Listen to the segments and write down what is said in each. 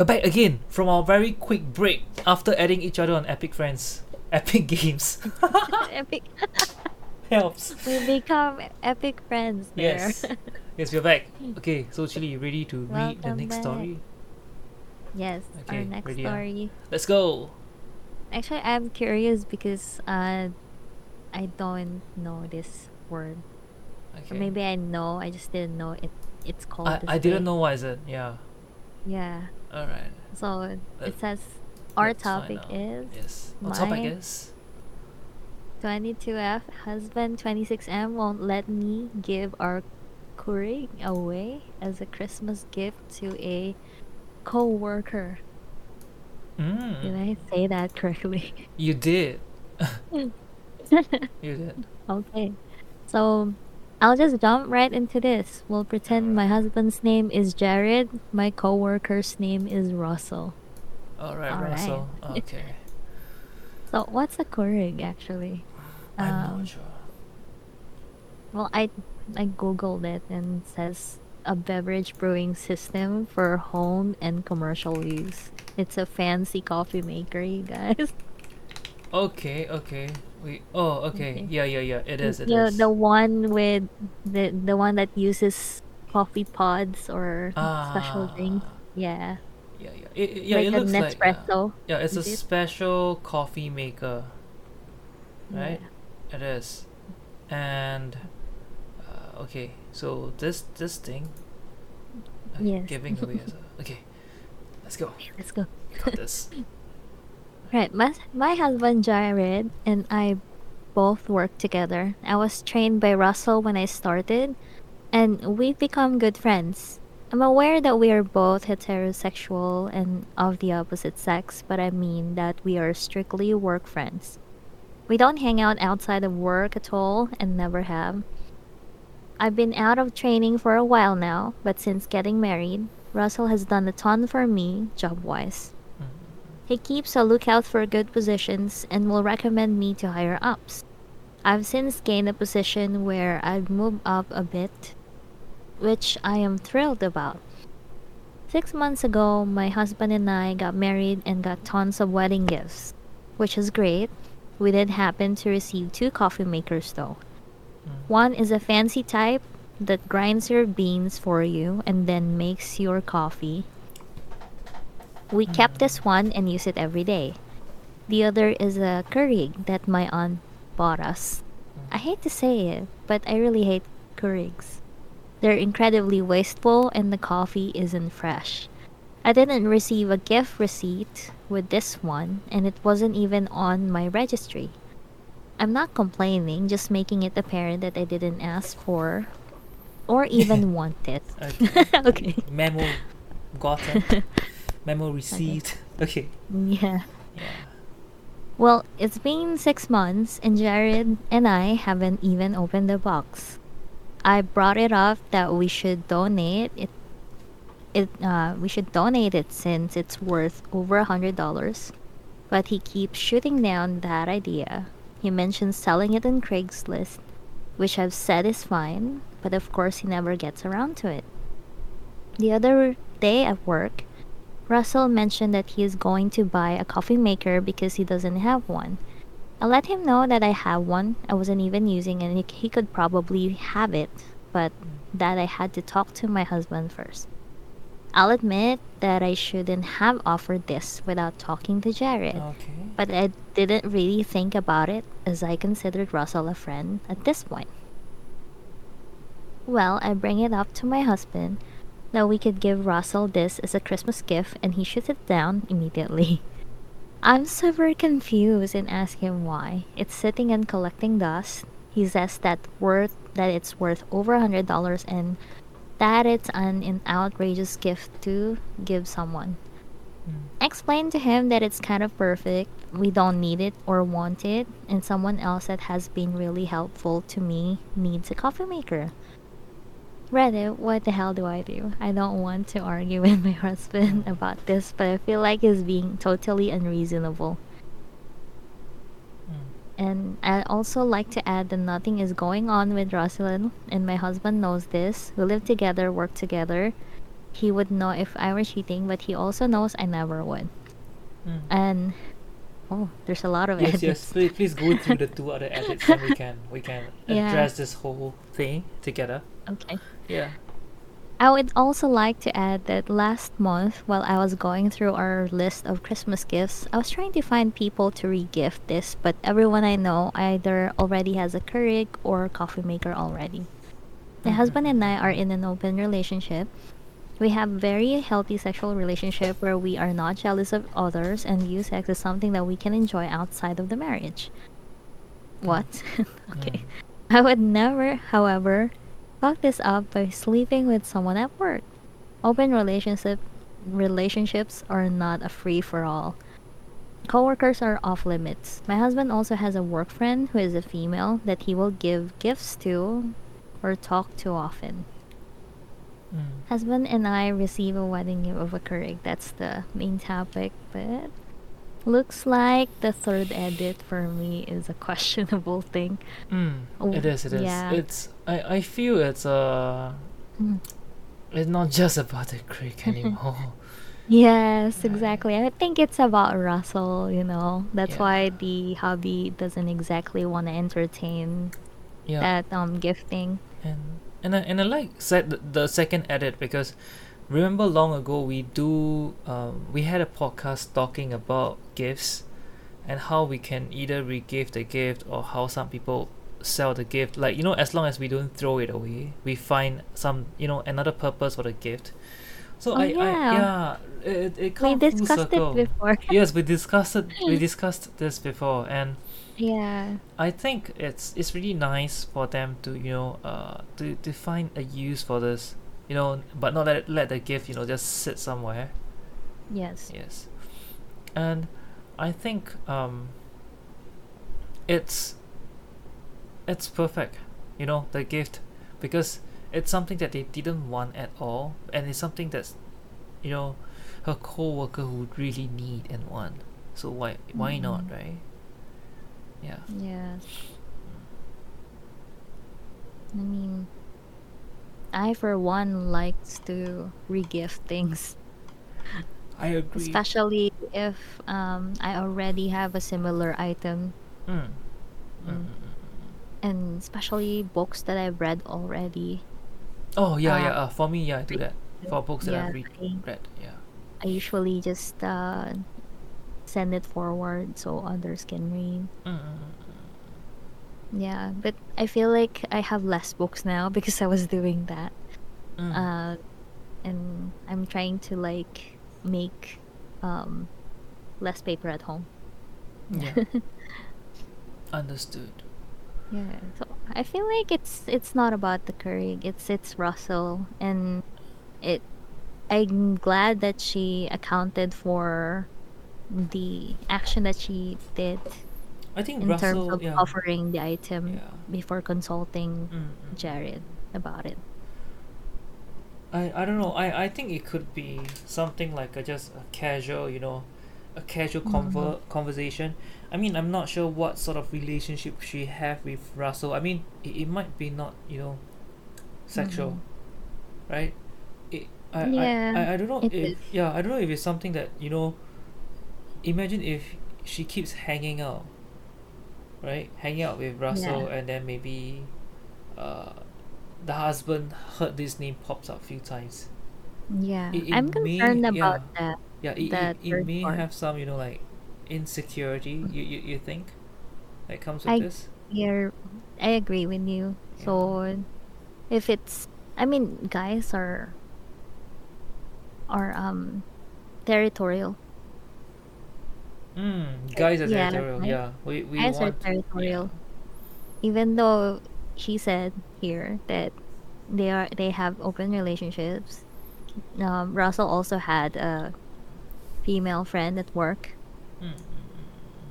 We're back again from our very quick break after adding each other on Epic Friends. Epic Games. epic. Helps. We become epic friends there. Yes. yes, we're back. Okay, so Chilli, you ready to read the Welcome next back. story? yes, Okay, our next ready, story. Let's go. Actually, I'm curious because uh, I don't know this word. Okay. Or maybe I know, I just didn't know it. It's called. I, I didn't way. know what is it. Yeah. Yeah. Alright. So it says our topic is Yes. Our topic is 22F husband 26M won't let me give our Keurig away as a Christmas gift to a co-worker. mm, Did I say that correctly? You did. You did. okay. So I'll just jump right into this. We'll pretend my husband's name is Jared, my co-worker's name is Russell. Alright, Alright. Russell. Okay. So what's a Keurig actually? I'm Um, not sure. Well, I I googled it and it says a beverage brewing system for home and commercial use. It's a fancy coffee maker, you guys. Okay, okay. Wait. Oh, okay. Okay. Yeah, yeah, yeah. It is. It is. the the one with the the one that uses coffee pods or special drinks. Ah, Yeah, Yeah, yeah. It, it- yeah, like it looks like. yeah. Yeah, it's a it? special coffee maker, right? Yeah. It is, and uh, okay, so this this thing, uh, Yes. giving away okay. Let's go. Let's go. Got this. Right, my my husband Jared and I both work together. I was trained by Russell when I started, and we've become good friends. I'm aware that we are both heterosexual and of the opposite sex, but I mean that we are strictly work friends. We don't hang out outside of work at all and never have. I've been out of training for a while now, but since getting married, Russell has done a ton for me job wise. He keeps a lookout for good positions and will recommend me to higher ups. I've since gained a position where I've moved up a bit, which I am thrilled about. Six months ago, my husband and I got married and got tons of wedding gifts, which is great. We did happen to receive two coffee makers though. Mm. One is a fancy type that grinds your beans for you and then makes your coffee. We kept this one and use it every day. The other is a Keurig that my aunt bought us. I hate to say it, but I really hate Keurigs. They're incredibly wasteful and the coffee isn't fresh. I didn't receive a gift receipt with this one, and it wasn't even on my registry. I'm not complaining, just making it apparent that I didn't ask for or even want it. Okay. okay. Memo gotten. Memo received. Okay. Yeah. Yeah. Well, it's been six months, and Jared and I haven't even opened the box. I brought it up that we should donate it. It uh, we should donate it since it's worth over a hundred dollars, but he keeps shooting down that idea. He mentions selling it on Craigslist, which I've said is fine, but of course he never gets around to it. The other day at work, Russell mentioned that he is going to buy a coffee maker because he doesn't have one. I let him know that I have one. I wasn't even using and He, could probably have it, but that I had to talk to my husband first. I'll admit that I shouldn't have offered this without talking to Jared, Okay. but I didn't really think about it as I considered Russell a friend at this point. Well, I bring it up to my husband that we could give Russell this as a Christmas gift and he shoots it down immediately. I'm super confused and ask him why. It's sitting and collecting dust. He says that worth that it's worth over a hundred dollars and that it's an, an outrageous gift to give someone. Mm. I explained to him that it's kind of perfect. We don't need it or want it, and someone else that has been really helpful to me needs a coffee maker. Reddit, what the hell do I do? I don't want to argue with my husband about this, but I feel like he's being totally unreasonable. Mm. And I also like to add that nothing is going on with Rosalind, and my husband knows this. We live together, work together. he would know if I were cheating, but he also knows I never would. Mm. And oh, there's a lot of yes, edits. yes. Please, please go through the two other edits, and we can we can Yeah. address this whole thing together. Okay. Yeah. I would also like to add that last month, while I was going through our list of Christmas gifts, I was trying to find people to re-gift this, but everyone I know either already has a Keurig or a coffee maker already. My Mhm. husband and I are in an open relationship. We have very healthy sexual relationship where we are not jealous of others and view sex as something that we can enjoy outside of the marriage. What? okay. I would never, however, fuck this up by sleeping with someone at work. Open relationship relationships are not a free for all. Coworkers are off limits. My husband also has a work friend who is a female that he will give gifts to or talk to often. Mm. Husband and I receive a wedding gift of a Keurig. That's the main topic, but looks like the third edit for me is a questionable thing. Mm. Oh, it is. It is. yeah. It's. I. I feel it's uh. Mm. It's not just about the Keurig anymore. Yes, exactly. I think it's about Russell, you know. That's Yeah. why the hobby doesn't exactly want to entertain yeah. that um gifting. and and I, and I like said the, the second edit because remember long ago we do um, we had a podcast talking about gifts and how we can either re-gift the gift or how some people sell the gift like you know as long as we don't throw it away we find some you know another purpose for the gift so Oh, I, I yeah. yeah it, it We discussed circle. it before. yes we discussed it we discussed this before and yeah. I think it's it's really nice for them to you know uh to, to find a use for this you know but not let let the gift you know just sit somewhere Yes. yes and I think um it's it's perfect you know the gift because it's something that they didn't want at all and it's something that's you know her co-worker would really need and want so why why not Mhm. right yeah Yes. I mean, I for one likes to re-gift things, I agree. especially if um I already have a similar item, Mm. Mm, Mm. mm, mm, and especially books that I've read already. Oh yeah, yeah. Uh, Uh, for me, yeah, I do that. For books that yeah, I've read, I, read, yeah. I usually just uh send it forward so others can read. Mm, Yeah, but I feel like I have less books now because I was doing that. mm. Uh, and I'm trying to like make um less paper at home. yeah. Understood. Yeah. So I feel like it's it's not about the Keurig. It's it's Russell and it I'm glad that she accounted for the action that she did I think in terms of yeah. offering the item Yeah. before consulting Mm, mm. Jared about it. I, I don't know. I, I think it could be something like a, just a casual, you know, a casual conver- conversation. I mean, I'm not sure what sort of relationship she have with Russell. I mean, it, it might be not, you know, sexual, right? It, I, Yeah, I, I, I don't know if is. yeah, I don't know if it's something that you know. Imagine if she keeps hanging out, right? Hanging out with Russell, Yeah. and then maybe, uh, the husband heard this name pops up a few times. Yeah. It- it I'm may- concerned yeah. about that. Yeah, it, That it, it may part. have some, you know, like insecurity. You you, you think that comes with I this? Here, I agree with you. Yeah. So, if it's, I mean, guys are are um territorial. Mm, guys are yeah, territorial. right? Yeah, we we Guys are want. territorial. Even though she said here that they are they have open relationships. Um, Russell also had a female friend at work. Mm,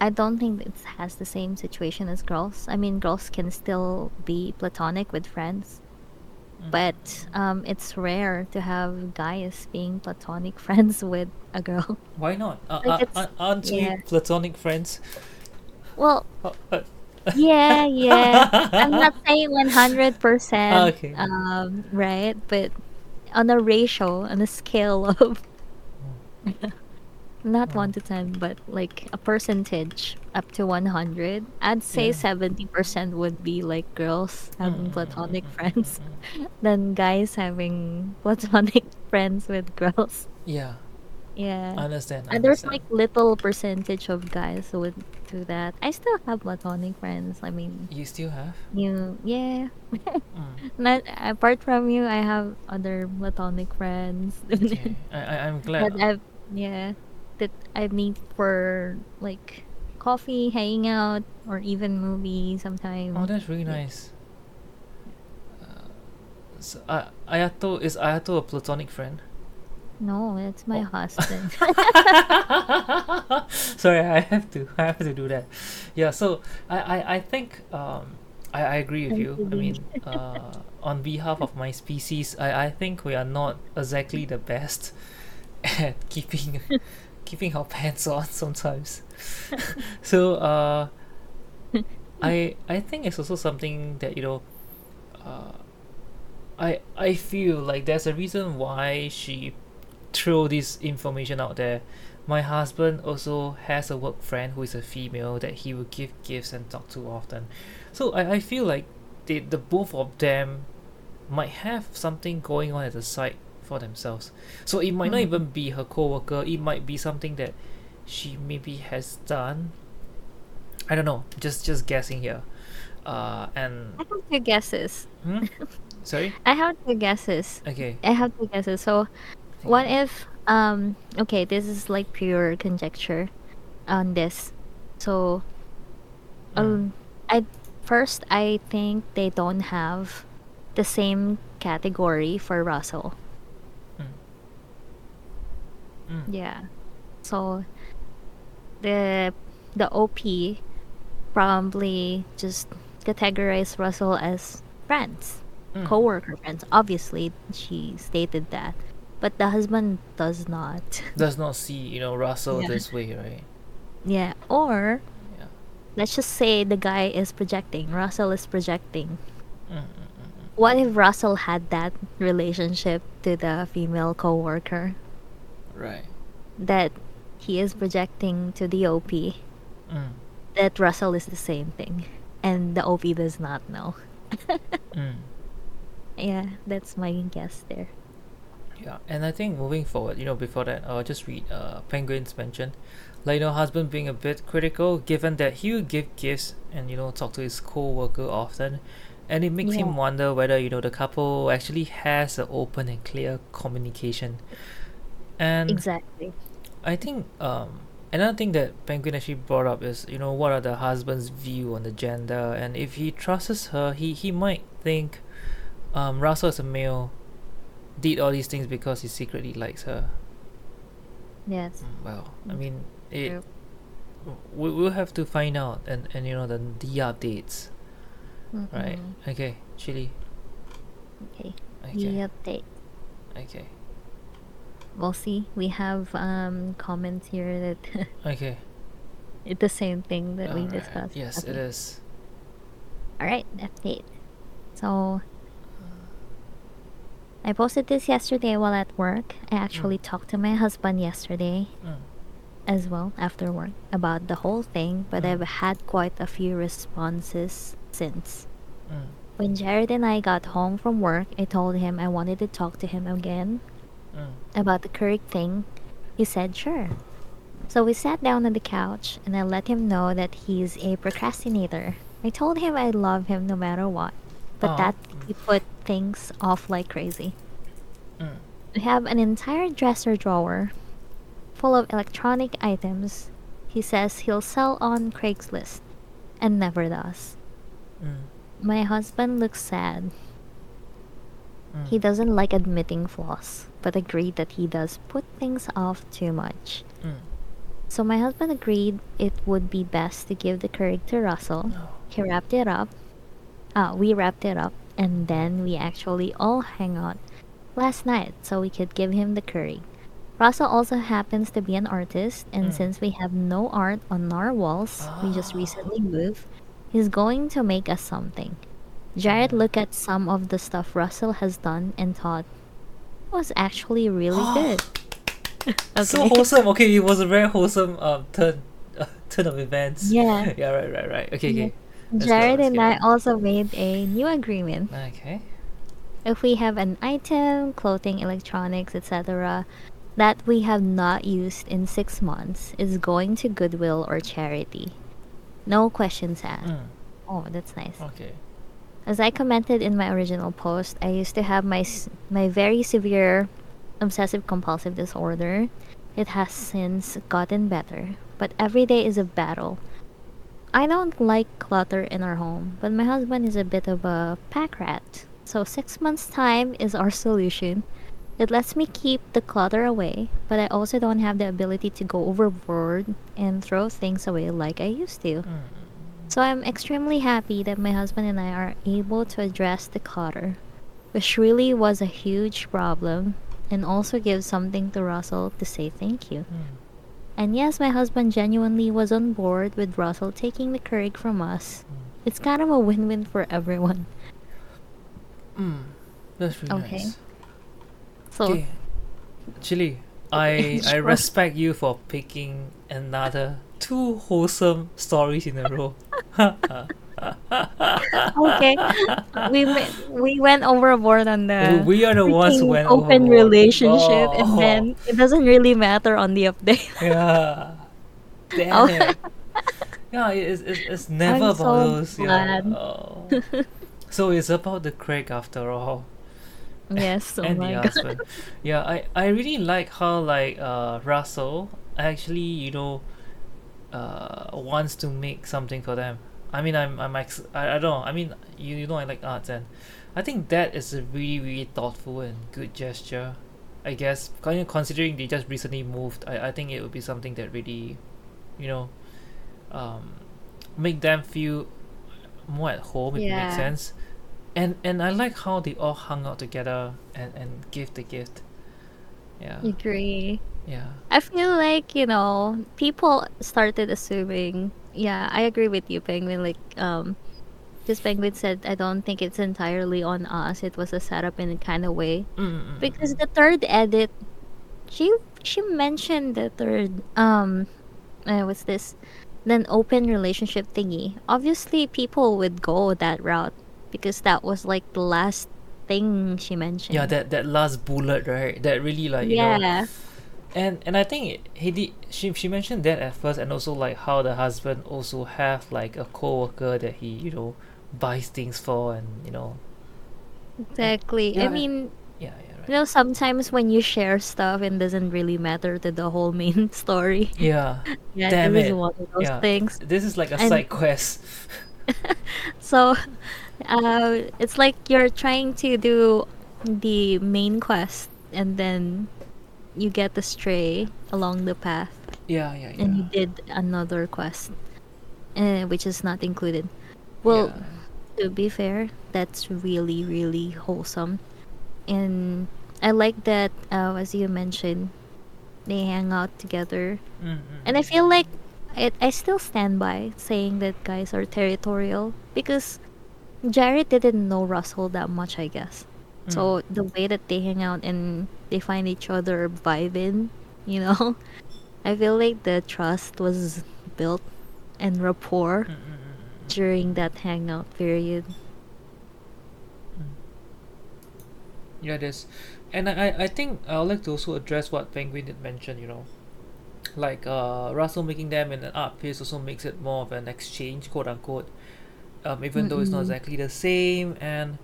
I don't think it has the same situation as girls. I mean, girls can still be platonic with friends, mm, mm. but um, it's rare to have guys being platonic friends with a girl. why not? Uh, Like uh, uh, aren't yeah. we platonic friends? Well, Uh, uh, yeah, yeah. I'm not saying one hundred percent, Okay. um, right? But on a ratio, on a scale of not. 1 to 10, but like a percentage up to 100, I'd say Yeah. 70% would be like girls having Mm, mm, platonic mm, mm, friends mm, mm. than guys having platonic friends with girls. Yeah, I Yeah. understand. I And there's understand. like little percentage of guys who would do that. I still have platonic friends. I mean, You still have? you, yeah. Mm. Not apart from you, I have other platonic friends. Okay. I, I I'm glad. that I've yeah, that I meet for like coffee, hanging out, or even movie sometimes. Oh, that's really Yeah. nice. Uh, so, uh, Ayato is Ayato a platonic friend? No, it's my Oh. husband. Sorry, I have to. I have to do that. Yeah. So I I, I think um I, I agree with you. I mean, uh, on behalf of my species, I, I think we are not exactly the best at keeping keeping our pants on sometimes. so uh, I I think it's also something that you know. Uh, I I feel like there's a reason why she threw this information out there. My husband also has a work friend who is a female that he will give gifts and talk to often. So I, I feel like they, the both of them might have something going on at the side for themselves. So it might not Mhm. even be her co-worker, it might be something that she maybe has done. I don't know, just just guessing here. Uh and I have two guesses. hmm? sorry? I have two guesses. Okay. I have two guesses. So, what if um okay, this is like pure conjecture on this. So, Mm. um I first I think they don't have the same category for Russell. Mm. Yeah. So the the OP probably just categorized Russell as friends, Mm. co-worker friends. Obviously, she stated that, but the husband does not. does not see you know Russell Yeah. this way, right? yeah. Or Yeah. let's just say the guy is projecting. Russell is projecting. Mm, mm, mm, mm. What if Russell had that relationship to the female co-worker Right. that he is projecting to the OP? Mm, that Russell is the same thing, and the OP does not know. mm. Yeah, that's my guess there. Yeah, and I think moving forward, you know, before that, I'll just read uh, Penguin's mention. Like, you know, husband being a bit critical, given that he will give gifts and, you know, talk to his co worker often. And it makes Yeah. him wonder whether, you know, the couple actually has an open and clear communication. And Exactly. I think um, another thing that Penguin actually brought up is, you know, what are the husband's view on the gender, and if he trusts her, he he might think, um, Russell as a male, did all these things because he secretly likes her. Yes. Mm, Well, I Mm, mean, it. true. We we'll have to find out, and and you know the the updates, right? Mm-mm. Okay, Chilli. Okay. Okay, The update. okay, We'll see. We have um comments here that okay. it's the same thing that we Alright, discussed. Yes, it Okay. is. All right, update. So I posted this yesterday while at work. I actually talked to my husband yesterday Mm. as well after work about the whole thing, but Mm. I've had quite a few responses since. Mm. When Jared and I got home from work, I told him I wanted to talk to him again Mm. about the Keurig thing. He said sure. So we sat down on the couch and I let him know that he's a procrastinator. I told him I love him no matter what, but Aw. that he put things off like crazy. Mm. We have an entire dresser drawer full of electronic items he says he'll sell on Craigslist and never does. Mm. My husband looks sad. Mm. He doesn't like admitting flaws, but agreed that he does put things off too much. Mm. So my husband agreed it would be best to give the Keurig to Russell. No. He wrapped it up. Uh, we wrapped it up, and then we actually all hang out last night so we could give him the Keurig. Russell also happens to be an artist, and Mm. since we have no art on our walls, we just Ah. recently moved, he's going to make us something. Jared looked at some of the stuff Russell has done and thought, was actually really good. So wholesome. Okay, it was a very wholesome um turn uh, turn of events. Yeah. Yeah. Right. Right. Right. Okay. Yeah. Okay. Let's Jared let's and I also made a new agreement. Okay. If we have an item, clothing, electronics, etc., that we have not used in six months, is going to Goodwill or charity. No questions asked. Mm, Oh, that's nice. okay. As I commented in my original post, I used to have my my very severe obsessive compulsive disorder. It has since gotten better, but every day is a battle. I don't like clutter in our home, but my husband is a bit of a pack rat. So 6 months time is our solution. It lets me keep the clutter away, but I also don't have the ability to go overboard and throw things away like I used to. Mm, So I'm extremely happy that my husband and I are able to address the clutter, which really was a huge problem, and also give something to Russell to say thank you. mm. And yes, my husband genuinely was on board with Russell taking the Keurig from us. It's kind of a win-win for everyone. Mm. That's really Okay. nice. So Okay. Chilli, I I respect you for picking another two wholesome stories in a row. okay, we ma- we went overboard on the we are the ones who went open overboard. relationship, Oh. and then it doesn't really matter on the update. Yeah. Damn Oh. it. Yeah, it's, it's, it's never I'm about so those. Yeah. Oh. so it's about the Keurig after all. yes, oh and the god. husband. Yeah, I, I really like how like uh Russell actually, you know, uh wants to make something for them. I mean I'm I'm ex- I, I don't know. I mean you, you know I like arts and I think that is a really, really thoughtful and good gesture. I guess kind of considering they just recently moved, I, I think it would be something that really, you know, um, make them feel more at home if it makes sense. And and I like how they all hung out together and, and give the gift. Yeah. Agree. Yeah. I feel like, you know, people started assuming yeah, I agree with you, Penguin. Like, um because Penguin said I don't think it's entirely on us. It was a setup in a kind of way. Mm-mm. Because the third edit she she mentioned the third um uh, what's this? Then open relationship thingy. Obviously people would go that route because that was like the last thing she mentioned. yeah, that that last bullet, right? That really like you know yeah. and and I think he did she she mentioned that at first and also like how the husband also have like a co-worker that he you know buys things for and you know Exactly. Yeah. I mean, yeah yeah You know, sometimes when you share stuff, it doesn't really matter to the whole main story. yeah Yeah, Damn this it. is one of those yeah things. this is like a And- side quest So, uh, it's like you're trying to do the main quest, and then you get astray along the path, yeah yeah yeah and you did another quest, uh, which is not included. Well, yeah. to be fair, that's really, really wholesome. And I like that, uh, as you mentioned, they hang out together. Mm-mm. And I feel like it, I still stand by saying that guys are territorial because Jared didn't know Russell that much, I guess. Hmm. So the way that they hang out and they find each other vibing, you know, I feel like the trust was built and rapport Mm-mm-mm. during that hangout period. Hmm. Yeah, it is. And I, I- I think I would like to also address what Penguin did mention, you know. Like uh, Russell making them in an art piece also makes it more of an exchange, quote unquote. Um, even though it's not exactly the same. And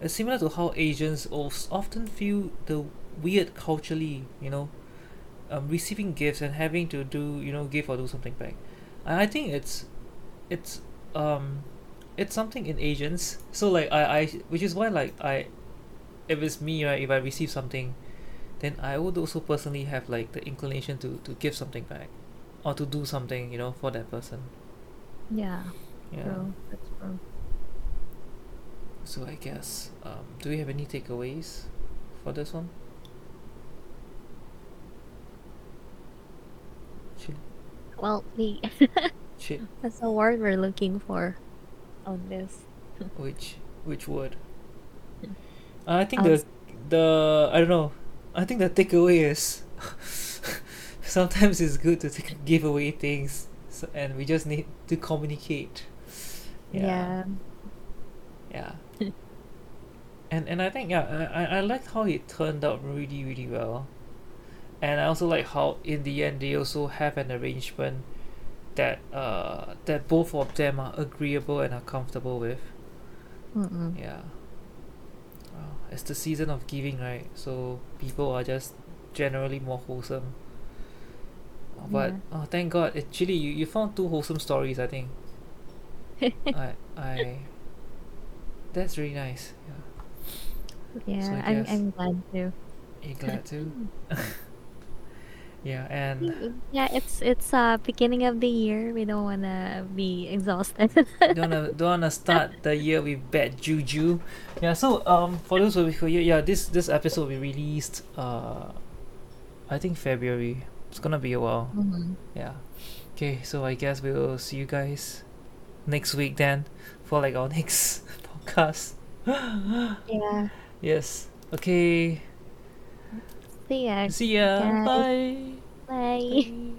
it's similar to how Asians often feel the weird culturally, you know, um, receiving gifts and having to do, you know, give or do something back. And I think it's, it's, um, it's something in Asians. So like I, I, which is why like I, if it's me right if i receive something then i would also personally have like the inclination to to give something back or to do something you know for that person Yeah, yeah. That's so i guess um do we have any takeaways for this one Well, we shit that's the word we're looking for on this. which which word i think Um, the the i don't know I think the takeaway is sometimes it's good to take, give away things, so, and we just need to communicate. Yeah. Yeah. and and I think yeah, I I liked how it turned out really really well, and I also like how in the end they also have an arrangement that uh that both of them are agreeable and are comfortable with. Mm-mm. Yeah. Wow. It's the season of giving, right? So people are just generally more wholesome. But Yeah. oh, thank God! Actually, you, you found two wholesome stories. I think. I I. That's really nice. Yeah. Yeah, So I'm, I'm glad to. You glad too? yeah, and Yeah, it's it's uh beginning of the year. We don't wanna be exhausted. don't wanna don't wanna start the year with bad juju. Yeah. So um, for those who who yeah, this this episode will be released uh, I think February. It's gonna be a while. Mhm. Yeah. Okay, so I guess we'll see you guys next week then for like our next podcast. Yeah. yes. Okay. See ya. See ya. Bye. Bye. Bye.